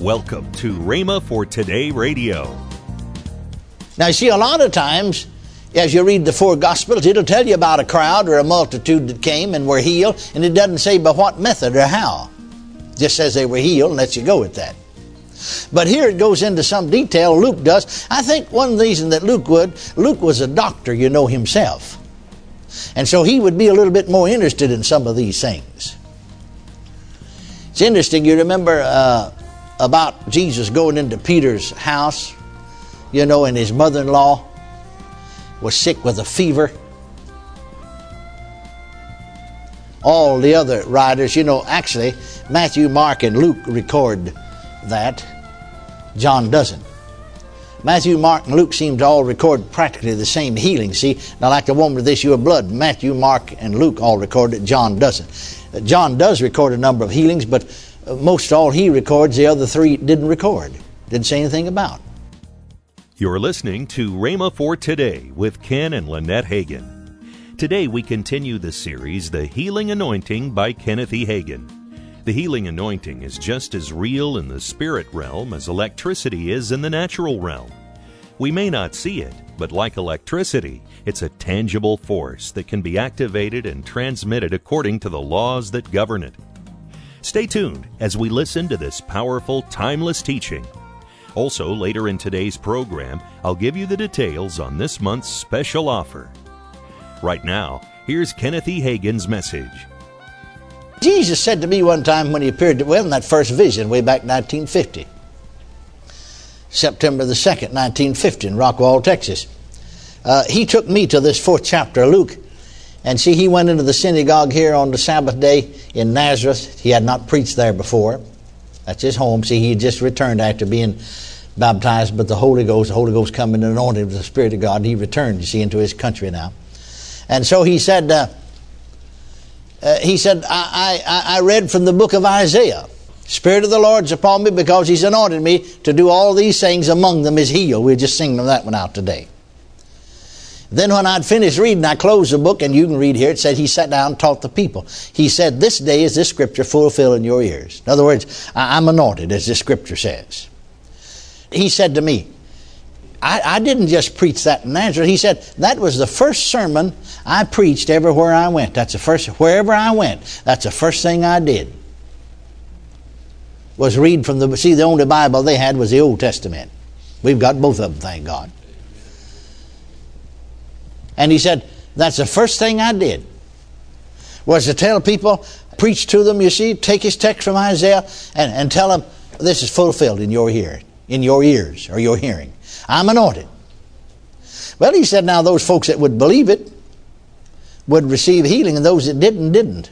Welcome to Rhema for Today Radio. Now, you see, a lot of times, as you read the four Gospels, it'll tell you about a crowd or a multitude that came and were healed, and it doesn't say by what method or how. It just says they were healed and lets you go with that. But here it goes into some detail, Luke does. I think one reason that Luke would, Luke was a doctor, you know, himself. And so he would be a little bit more interested in some of these things. It's interesting, you remember uh, about Jesus going into Peter's house, you know, and his mother in law was sick with a fever. All the other writers, you know, actually, Matthew, Mark, and Luke record that. John doesn't. Matthew, Mark, and Luke seem to all record practically the same healing. See, now like the woman with the issue of blood, Matthew, Mark, and Luke all record it. John doesn't. John does record a number of healings, but most all he records, the other three didn't record, didn't say anything about. You're listening to Rhema for Today with Ken and Lynette Hagin. Today we continue the series, The Healing Anointing by Kenneth E. Hagin. The healing anointing is just as real in the spirit realm as electricity is in the natural realm. We may not see it, but like electricity, it's a tangible force that can be activated and transmitted according to the laws that govern it. Stay tuned as we listen to this powerful, timeless teaching. Also, later in today's program, I'll give you the details on this month's special offer. Right now, here's Kenneth E. Hagin's message. Jesus said to me one time when he appeared, to, well, in that first vision way back 1950, September the 2nd, 1950, in Rockwall, Texas. Uh, he took me to this fourth chapter of Luke. And see, he went into the synagogue here on the Sabbath day in Nazareth. He had not preached there before. That's his home. See, he had just returned after being baptized, but the Holy Ghost, the Holy Ghost coming and anointed with the Spirit of God. He returned, you see, into his country now. And so he said, uh, uh, he said, I, I, I read from the book of Isaiah. Spirit of the Lord's upon me because He's anointed me to do all these things. Among them is heal. We're just singing that one out today. Then, when I'd finished reading, I closed the book, and you can read here. It said he sat down and taught the people. He said, This day is this scripture fulfilled in your ears. In other words, I'm anointed, as this scripture says. He said to me, I, I didn't just preach that in Nazareth. He said, That was the first sermon I preached everywhere I went. That's the first, wherever I went, that's the first thing I did. Was read from the, see, the only Bible they had was the Old Testament. We've got both of them, thank God. And he said, That's the first thing I did. Was to tell people, preach to them, you see, take his text from Isaiah and, and tell them, This is fulfilled in your hearing, in your ears or your hearing. I'm anointed. Well, he said, Now those folks that would believe it would receive healing, and those that didn't, didn't.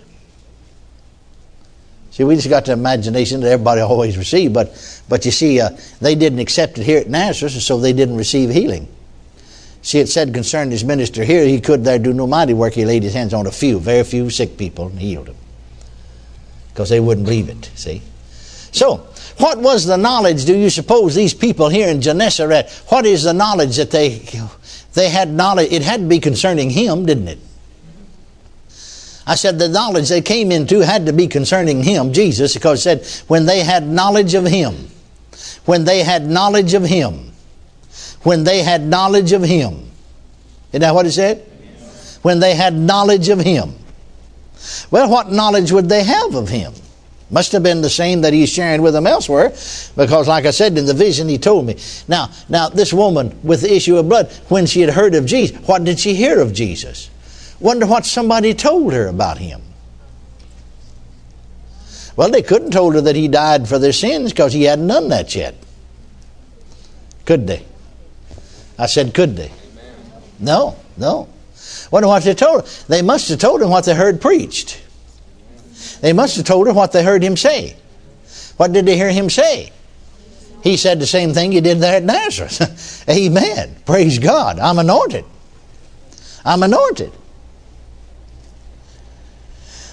See, we just got the imagination that everybody always received, but, but you see, uh, they didn't accept it here at Nazareth, so they didn't receive healing. See, it said concerning his minister here, he could there do no mighty work. He laid his hands on a few, very few sick people, and healed them. Because they wouldn't believe it, see? So, what was the knowledge, do you suppose, these people here in Gennesaret, what is the knowledge that they, they had knowledge? It had to be concerning him, didn't it? I said the knowledge they came into had to be concerning him, Jesus, because it said, when they had knowledge of him, when they had knowledge of him, when they had knowledge of him. Isn't that what it said? When they had knowledge of him. Well, what knowledge would they have of him? Must have been the same that he's sharing with them elsewhere, because like I said in the vision, he told me. Now, now this woman with the issue of blood, when she had heard of Jesus, what did she hear of Jesus? Wonder what somebody told her about him. Well, they couldn't told her that he died for their sins because he hadn't done that yet. Could they? I said, could they? No, no. Wonder what they told her. They must have told him what they heard preached. They must have told her what they heard him say. What did they hear him say? He said the same thing he did there at Nazareth. Amen. Praise God. I'm anointed. I'm anointed.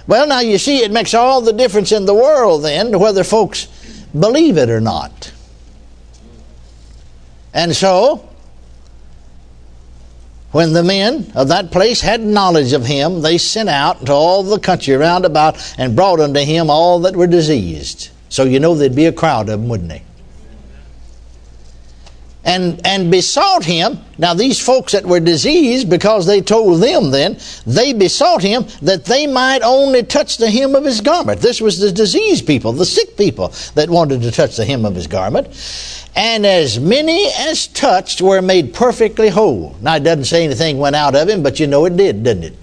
Well, now you see, it makes all the difference in the world then to whether folks believe it or not. And so, when the men of that place had knowledge of him, they sent out into all the country round about and brought unto him all that were diseased. So you know there'd be a crowd of them, wouldn't they? And, and besought him. Now, these folks that were diseased, because they told them then, they besought him that they might only touch the hem of his garment. This was the diseased people, the sick people that wanted to touch the hem of his garment. And as many as touched were made perfectly whole. Now, it doesn't say anything went out of him, but you know it did, didn't it?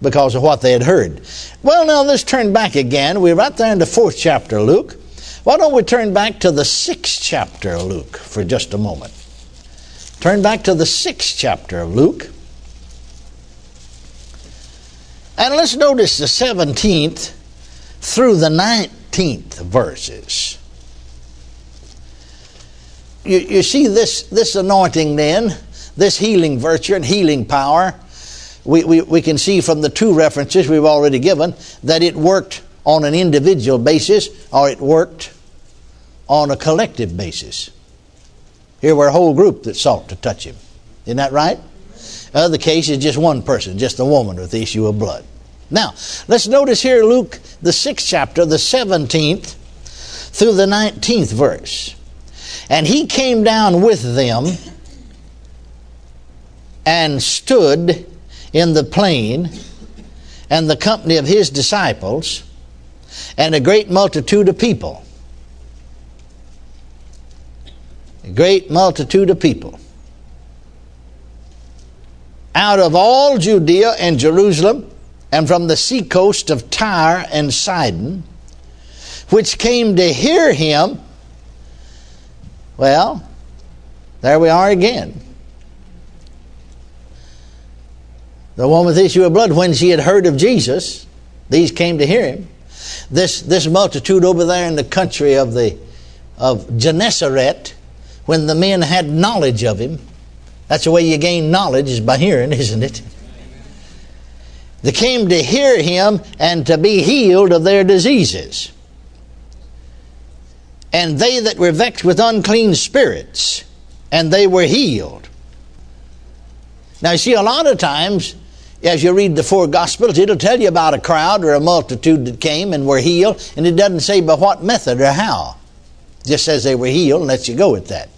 Because of what they had heard. Well, now let's turn back again. We're right there in the fourth chapter Luke. Why don't we turn back to the sixth chapter of Luke for just a moment? Turn back to the sixth chapter of Luke. And let's notice the 17th through the 19th verses. You, you see this, this anointing then, this healing virtue and healing power, we, we, we can see from the two references we've already given that it worked on an individual basis or it worked on a collective basis. Here were a whole group that sought to touch him. Isn't that right? Uh, Other case is just one person, just a woman with the issue of blood. Now, let's notice here Luke, the sixth chapter, the 17th through the 19th verse. And he came down with them and stood in the plain, and the company of his disciples, and a great multitude of people. A great multitude of people. Out of all Judea and Jerusalem, and from the seacoast of Tyre and Sidon, which came to hear him. Well, there we are again. The woman with issue of blood, when she had heard of Jesus, these came to hear him. This, this multitude over there in the country of, the, of Gennesaret, when the men had knowledge of him. That's the way you gain knowledge is by hearing, isn't it? They came to hear him and to be healed of their diseases. And they that were vexed with unclean spirits, and they were healed. Now, you see, a lot of times, as you read the four Gospels, it'll tell you about a crowd or a multitude that came and were healed, and it doesn't say by what method or how. It just says they were healed and lets you go with that.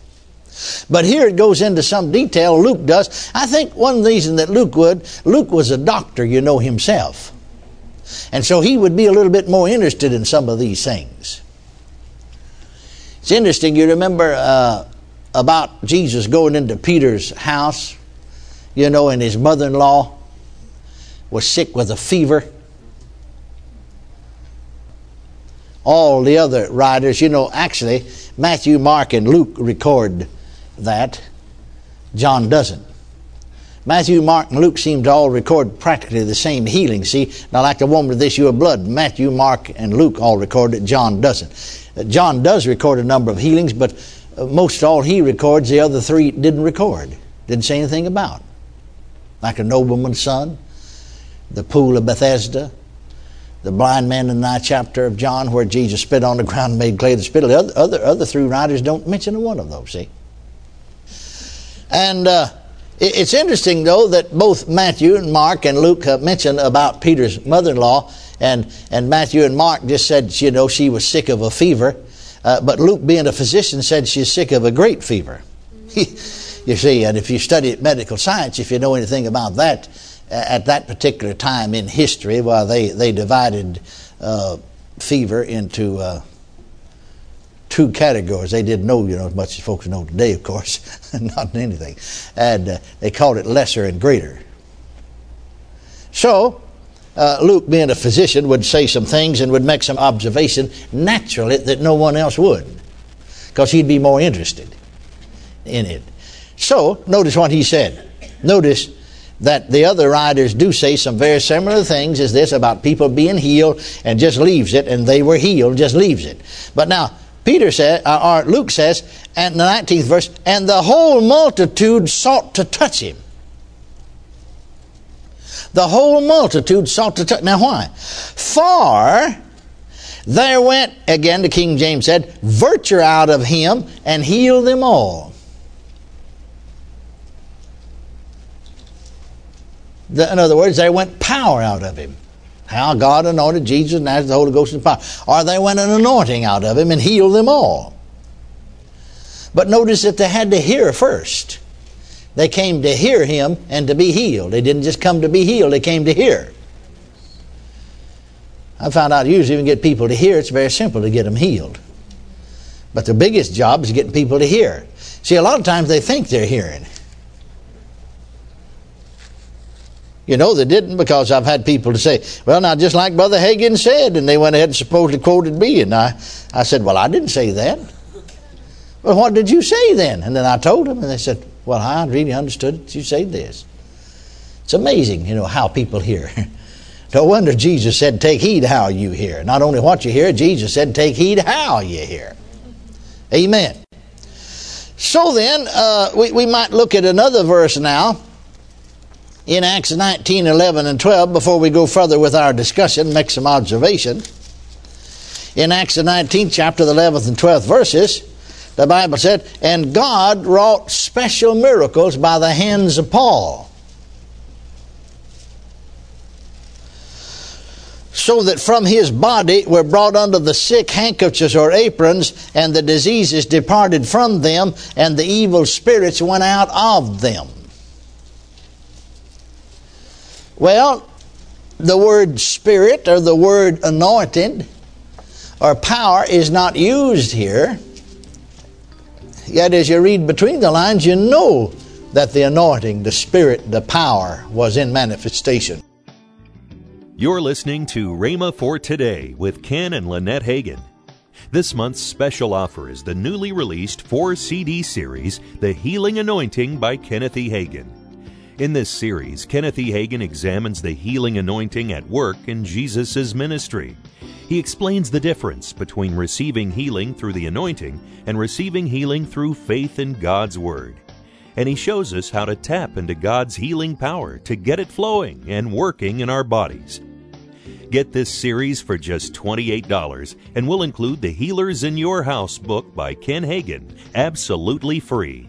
But here it goes into some detail, Luke does. I think one reason that Luke would, Luke was a doctor, you know, himself. And so he would be a little bit more interested in some of these things. It's interesting, you remember uh, about Jesus going into Peter's house, you know, and his mother in law was sick with a fever. All the other writers, you know, actually, Matthew, Mark, and Luke record that. John doesn't. Matthew, Mark, and Luke seem to all record practically the same healing. See, now like the woman with the issue of blood. Matthew, Mark, and Luke all record it. John doesn't. Uh, John does record a number of healings, but uh, most all he records, the other three didn't record. Didn't say anything about. Like a nobleman's son, the pool of Bethesda, the blind man in the ninth chapter of John, where Jesus spit on the ground and made clay the spittle. The other, other, other three writers don't mention a one of those, see? And uh, it's interesting, though, that both Matthew and Mark and Luke mentioned about Peter's mother in law, and, and Matthew and Mark just said, you know, she was sick of a fever. Uh, but Luke, being a physician, said she's sick of a great fever. you see, and if you study medical science, if you know anything about that, at that particular time in history, well, they, they divided uh, fever into uh, two categories. They didn't know, you know, as much as folks know today, of course, not in anything. And uh, they called it lesser and greater. So, uh, Luke, being a physician, would say some things and would make some observation naturally that no one else would, because he'd be more interested in it. So, notice what he said. Notice that the other writers do say some very similar things as this about people being healed and just leaves it, and they were healed, just leaves it. But now, Peter said, uh, or Luke says, and the 19th verse, and the whole multitude sought to touch him. The whole multitude sought to touch. Now, why? For there went, again, the King James said, virtue out of him and healed them all. The, in other words, there went power out of him. How God anointed Jesus and as the Holy Ghost and fire. Or they went an anointing out of him and healed them all. But notice that they had to hear first. They came to hear him and to be healed. They didn't just come to be healed, they came to hear. I found out usually when you get people to hear, it's very simple to get them healed. But the biggest job is getting people to hear. See, a lot of times they think they're hearing. You know, they didn't because I've had people to say, well, now, just like Brother Hagin said, and they went ahead and supposedly quoted me, and I, I said, well, I didn't say that. Well, what did you say then? And then I told them, and they said, well, I really understood it. You said this. It's amazing, you know, how people hear. no wonder Jesus said, take heed how you hear. Not only what you hear, Jesus said, take heed how you hear. Amen. So then, uh, we, we might look at another verse now in Acts 19, 11, and 12 before we go further with our discussion, make some observation. In Acts 19 chapter, the 11th and 12th verses, the Bible said, And God wrought special miracles by the hands of Paul. So that from his body were brought unto the sick handkerchiefs or aprons, and the diseases departed from them, and the evil spirits went out of them. Well, the word spirit or the word anointed or power is not used here. Yet, as you read between the lines, you know that the anointing, the spirit, the power was in manifestation. You're listening to Rhema for Today with Ken and Lynette Hagin. This month's special offer is the newly released four CD series, The Healing Anointing by Kenneth E. Hagin. In this series, Kenneth E. Hagin examines the healing anointing at work in Jesus' ministry. He explains the difference between receiving healing through the anointing and receiving healing through faith in God's Word. And he shows us how to tap into God's healing power to get it flowing and working in our bodies. Get this series for just $28 and we'll include the Healers in Your House book by Ken Hagin, absolutely free.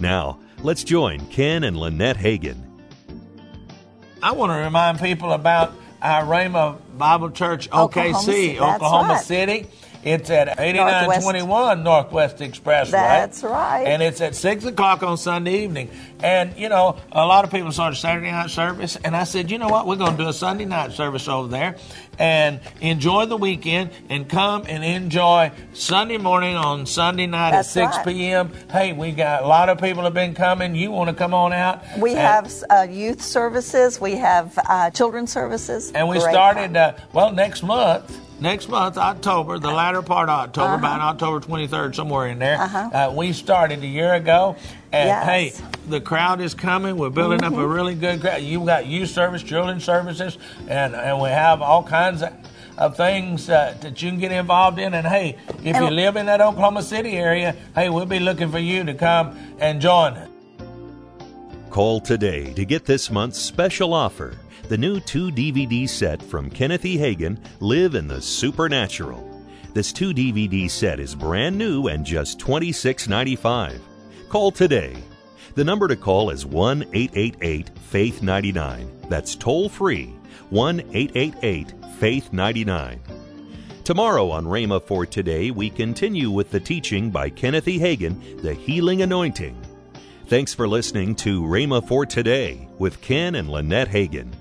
Now, let's join Ken and Lynette Hagin. I want to remind people about our Rhema Bible Church OKC, Oklahoma, Oklahoma right. City. It's at 8921 Northwest Expressway. That's right. And it's at 6 o'clock on Sunday evening. And, you know, a lot of people started Saturday night service. And I said, you know what? We're going to do a Sunday night service over there and enjoy the weekend and come and enjoy Sunday morning on Sunday night That's at 6 right. p.m. Hey, we got a lot of people have been coming. You want to come on out? We And- have uh, youth services. We have uh, children's services. And we Great started, uh, well, next month, next month, October, the latter part of October, Uh-huh. about October 23rd, somewhere in there. Uh-huh. Uh, we started a year ago. And Yes. hey, the crowd is coming. We're building up Mm-hmm. a really good crowd. You've got youth service, children's services, and, and we have all kinds of, of things uh, that you can get involved in. And hey, if you live in that Oklahoma City area, hey, we'll be looking for you to come and join us. Call today to get this month's special offer the new two DVD set from Kenneth E. Hagin, Live in the Supernatural. This two DVD set is brand new and just $26.95. Call today. The number to call is 1 888 Faith 99. That's toll free 1 888 Faith 99. Tomorrow on Rhema for Today, we continue with the teaching by Kenneth E. Hagin, The Healing Anointing. Thanks for listening to Rhema for Today with Ken and Lynette Hagin.